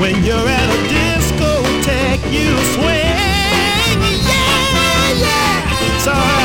When you're at a discotheque, you swing. Yeah, yeah. So.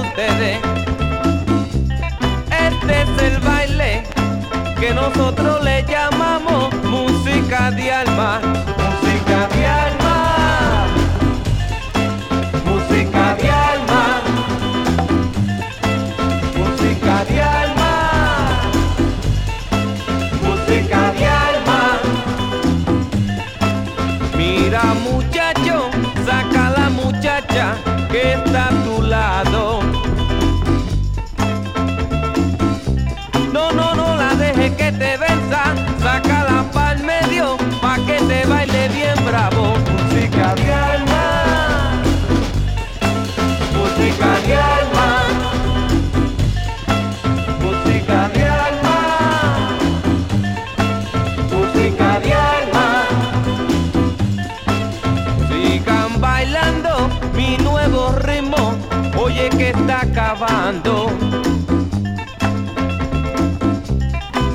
ustedes. Este es el baile que nosotros le llamamos música de alma.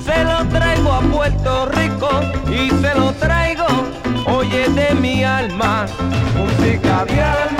Se lo traigo a Puerto Rico y se lo traigo, oye de mi alma, música de.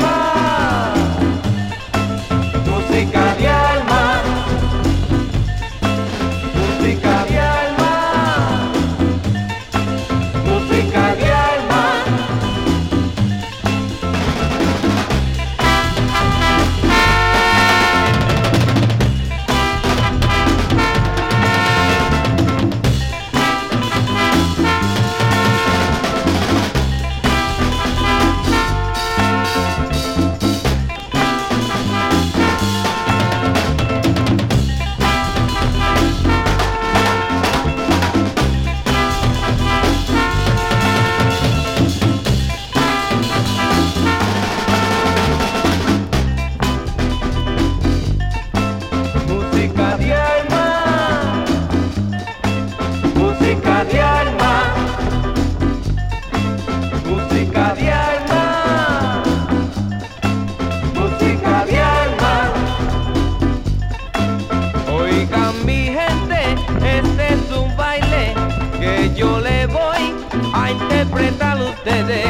Ustedes. Este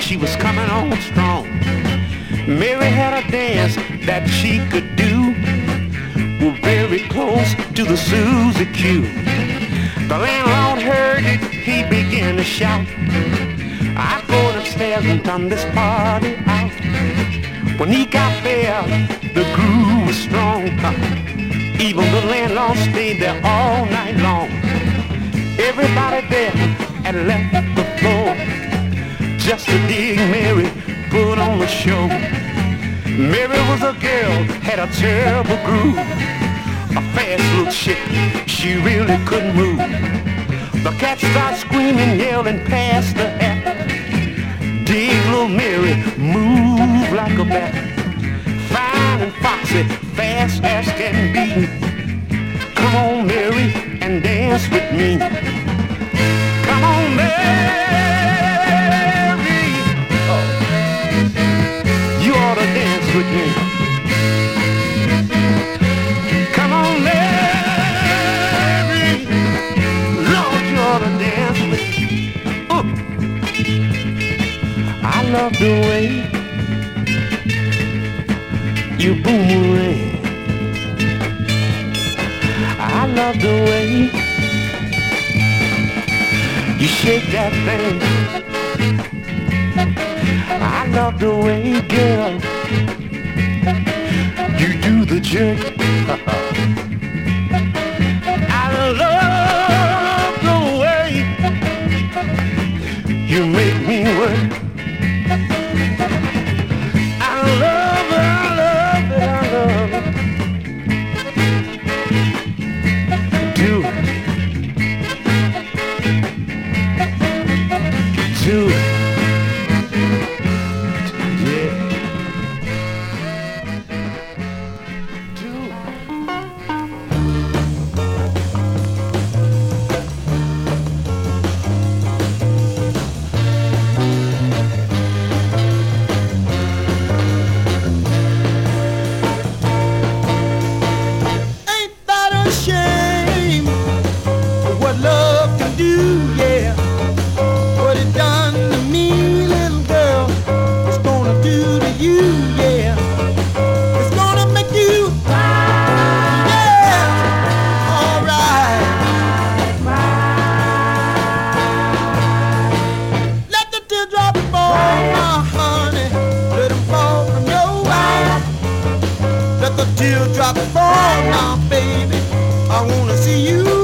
she was coming on strong. Mary had a dance that she could do. We're very close to the Suzy Q. The landlord heard it, he began to shout. I'm going upstairs and turn this party out. When he got there, the groove was strong. Even the landlord stayed there all night long. Everybody there had left the floor just to dig Mary put on the show. Mary was a girl, had a terrible groove. A fast little chick, she really couldn't move. The cat started screaming, yelling past the hat. Dig little Mary, move like a bat. Fine and foxy, fast as can be. Come on, Mary, and dance with me. Come on, Mary. Uh. I love the way you boomerang. I love the way you shake that thing. I love the way, girl, you jerk. I love the way you make me work. Teardrops fall now, baby. I wanna see you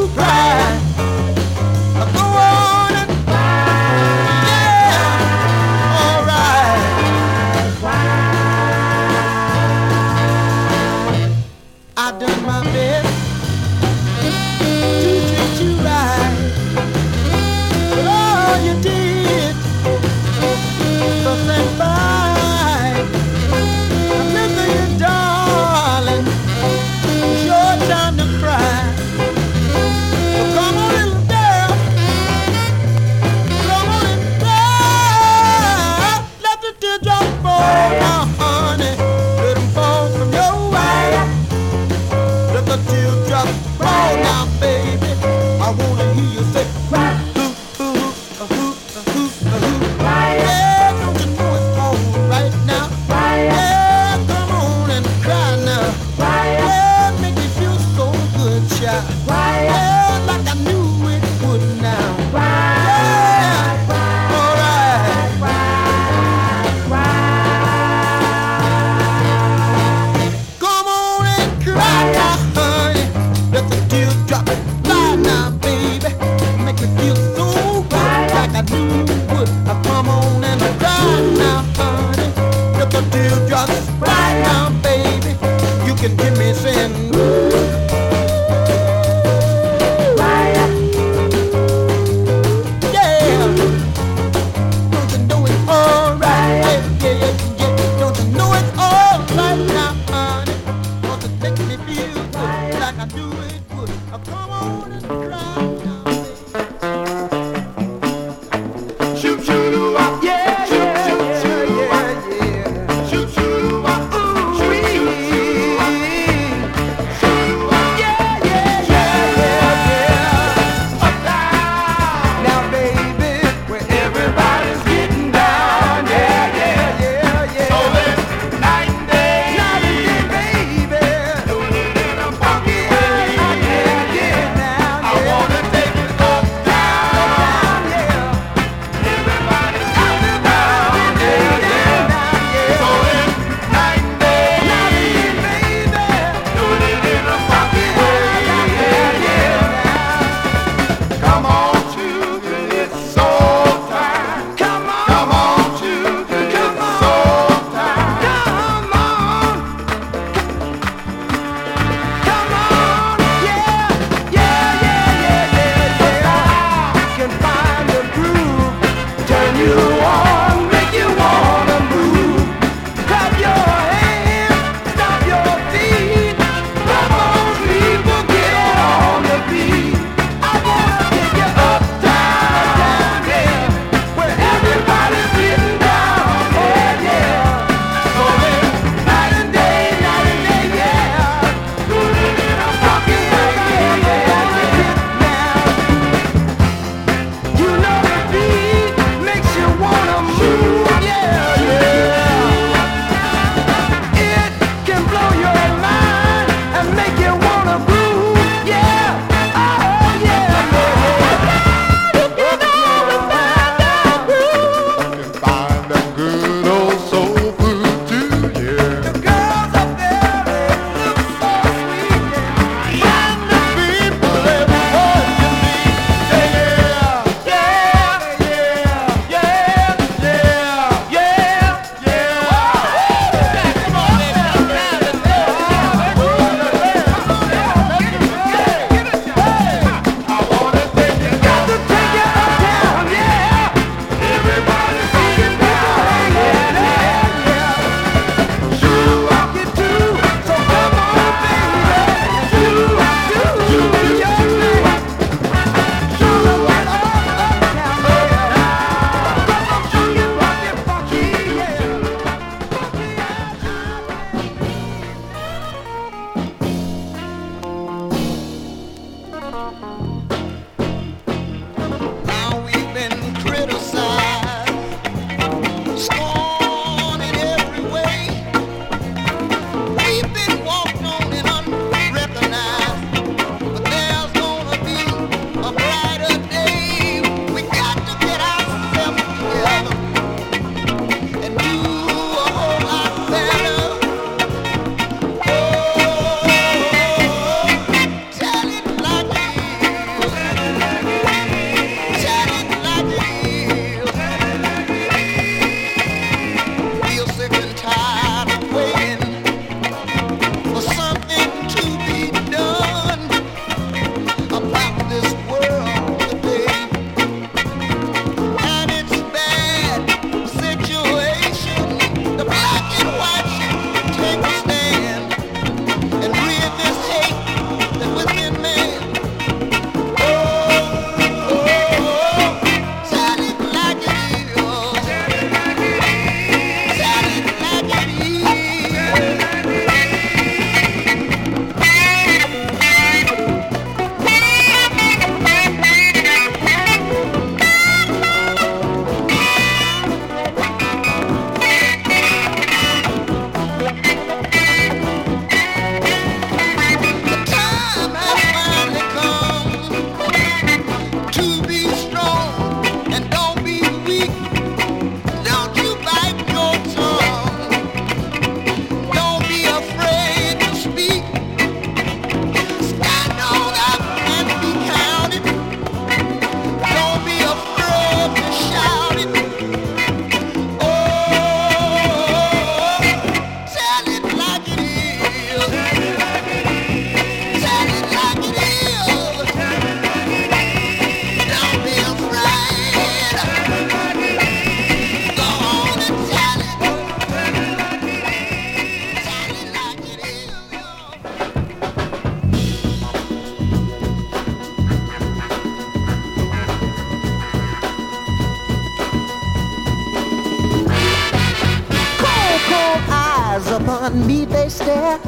me they stare.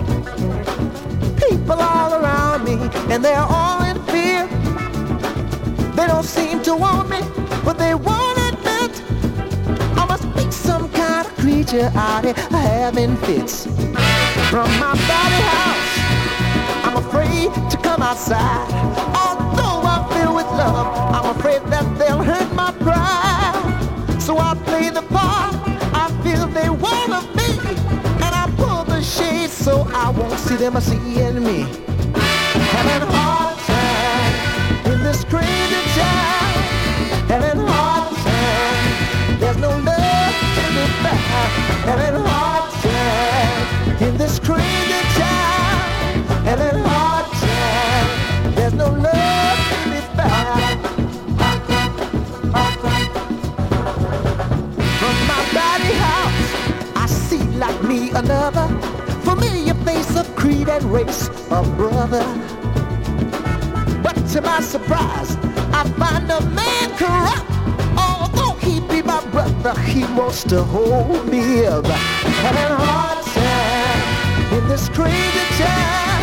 People all around me, and they're all in fear. They don't seem to want me, but they won't admit I must be some kind of creature out here having fits. From my body house, I'm afraid to come outside. Although I feel with love, I'm afraid that they'll hurt my pride. So I play the I won't see them seeing me. Having a hard time in this crazy town. Having a hard time. There's no love to be found. Having a hard time in this crazy town. Having a hard time. There's no love to be found. From my body house, I see like me another and race, a brother. But to my surprise, I find a man corrupt. Although he be my brother, he wants to hold me up. Having a hard time in this crazy town.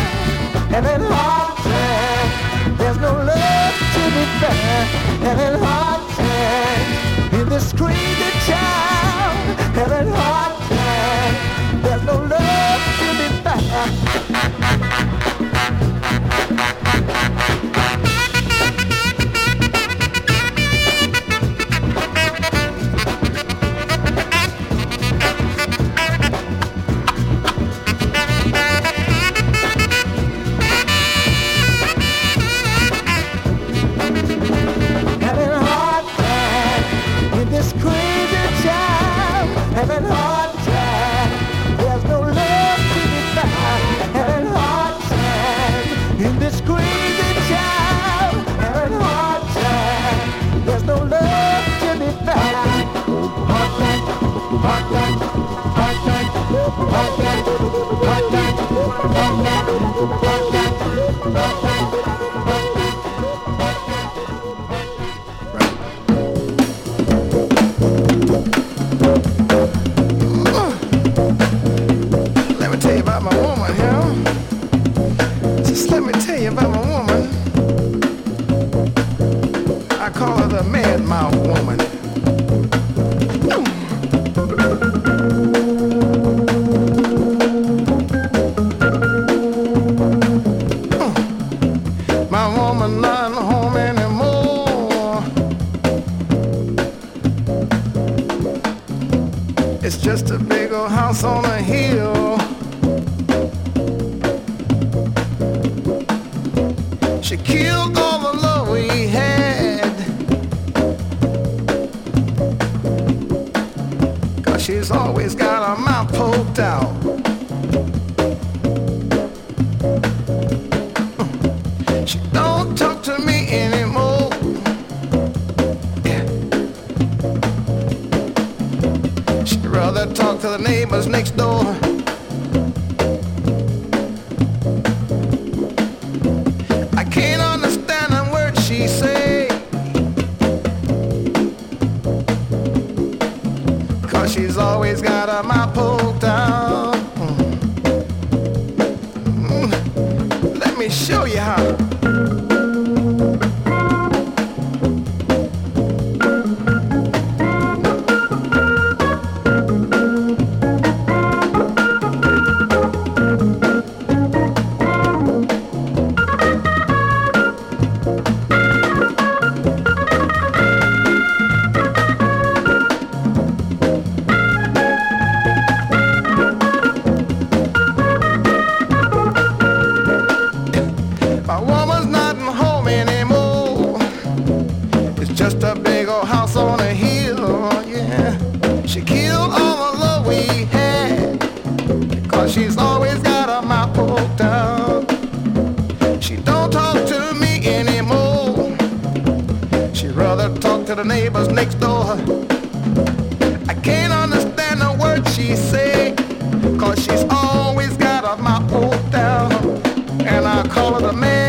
Having a hard time. There's no love to be found. Having a hard time in this crazy town. Having a hard time. There's no love Ha ha ha! Next door. I can't understand a word she say. Cause she's always got her mouth poked out. And I call her the man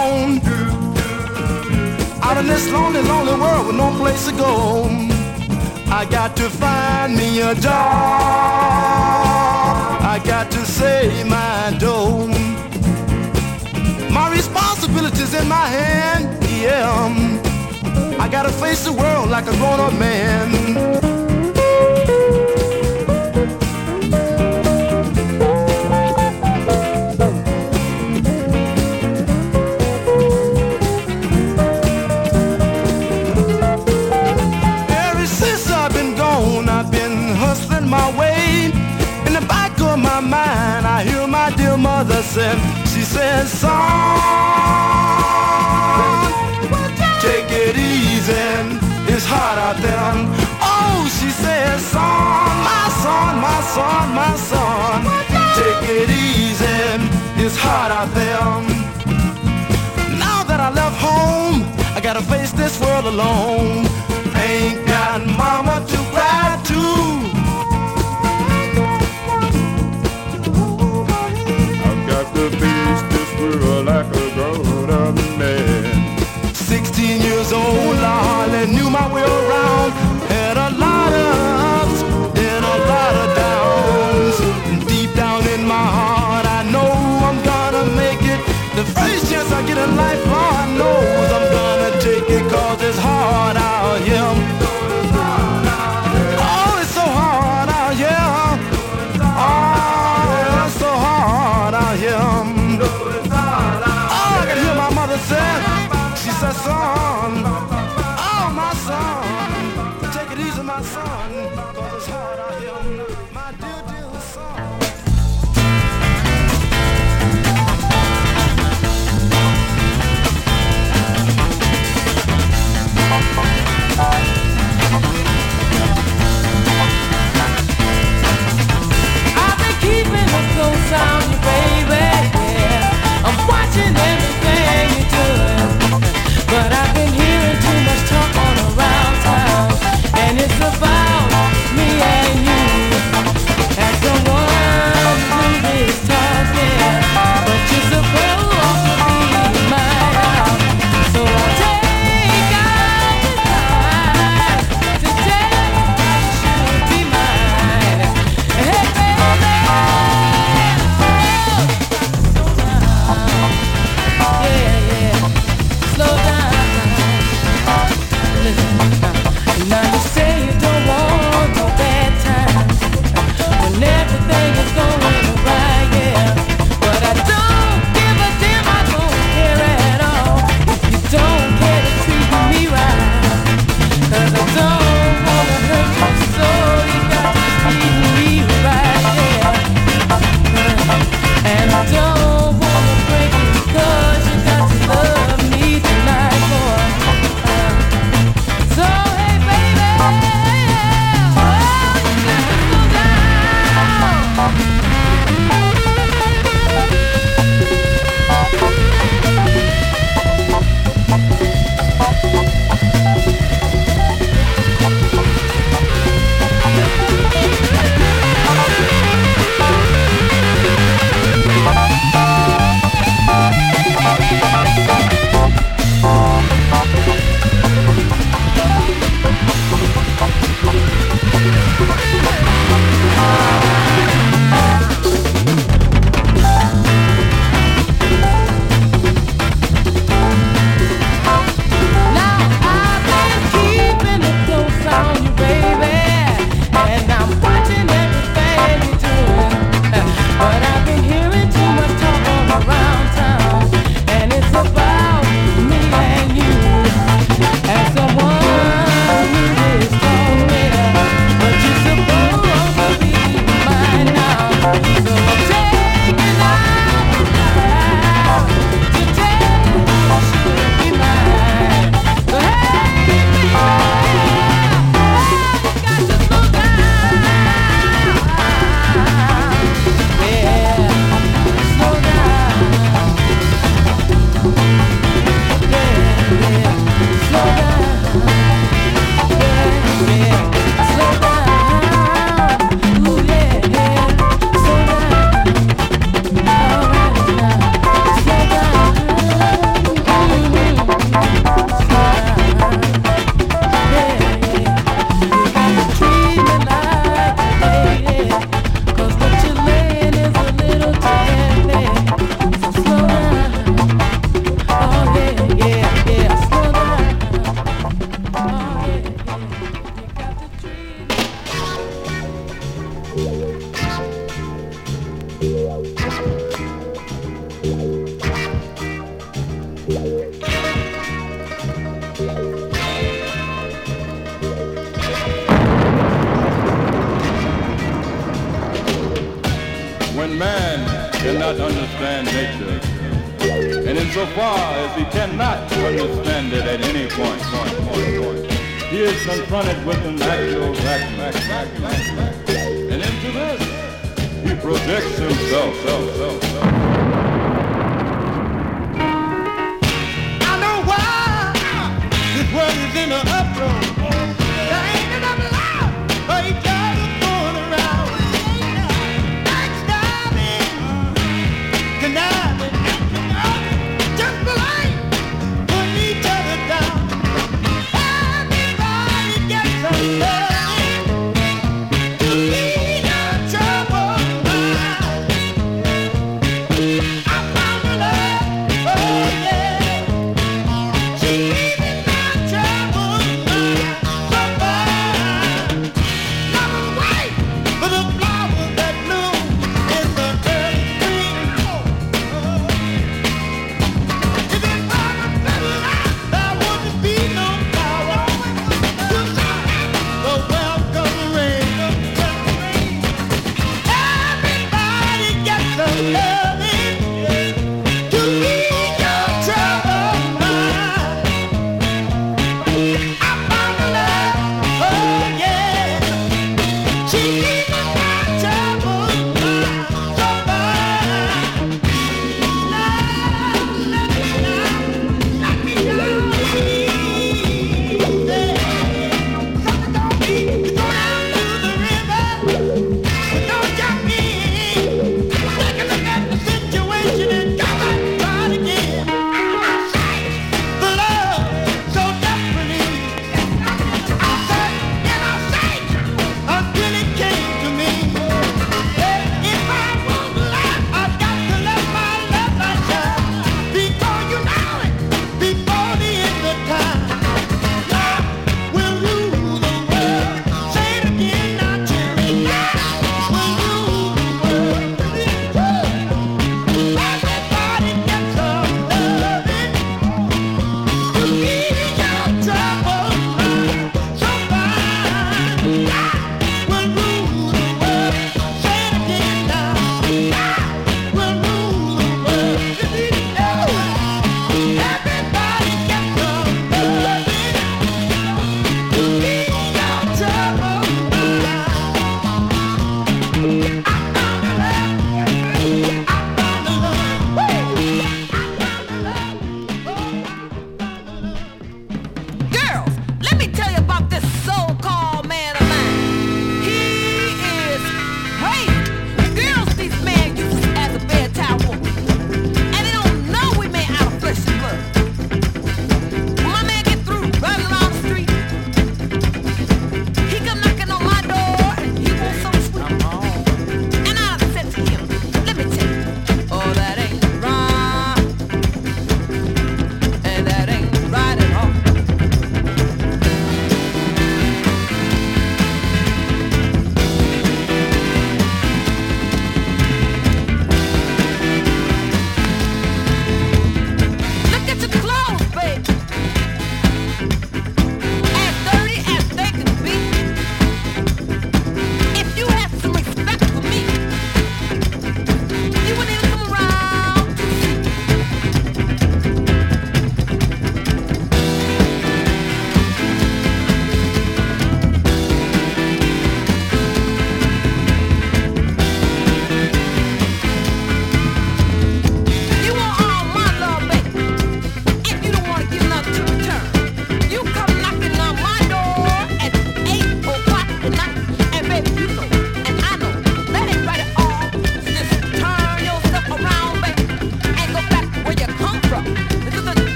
alone. Out in this lonely, lonely world with no place to go. I got to find me a job. I got to save my dough. My responsibilities in my hand, yeah. I gotta face the world like a grown-up man. Mother say, she says, son, take it easy, it's hard out there. Oh, she says, son, my son, my son, my son, take it easy, it's hard out there. Now that I left home, I gotta face this world alone. Ain't got mama to cry to. Face this world like a grown-up man. 16 years old, I hardly knew my way around. Had a lot of ups and a lot of downs. Deep down in my heart, I know I'm gonna make it. The first chance I get in life, Lord knows I'm gonna take it, cause it's hard out here.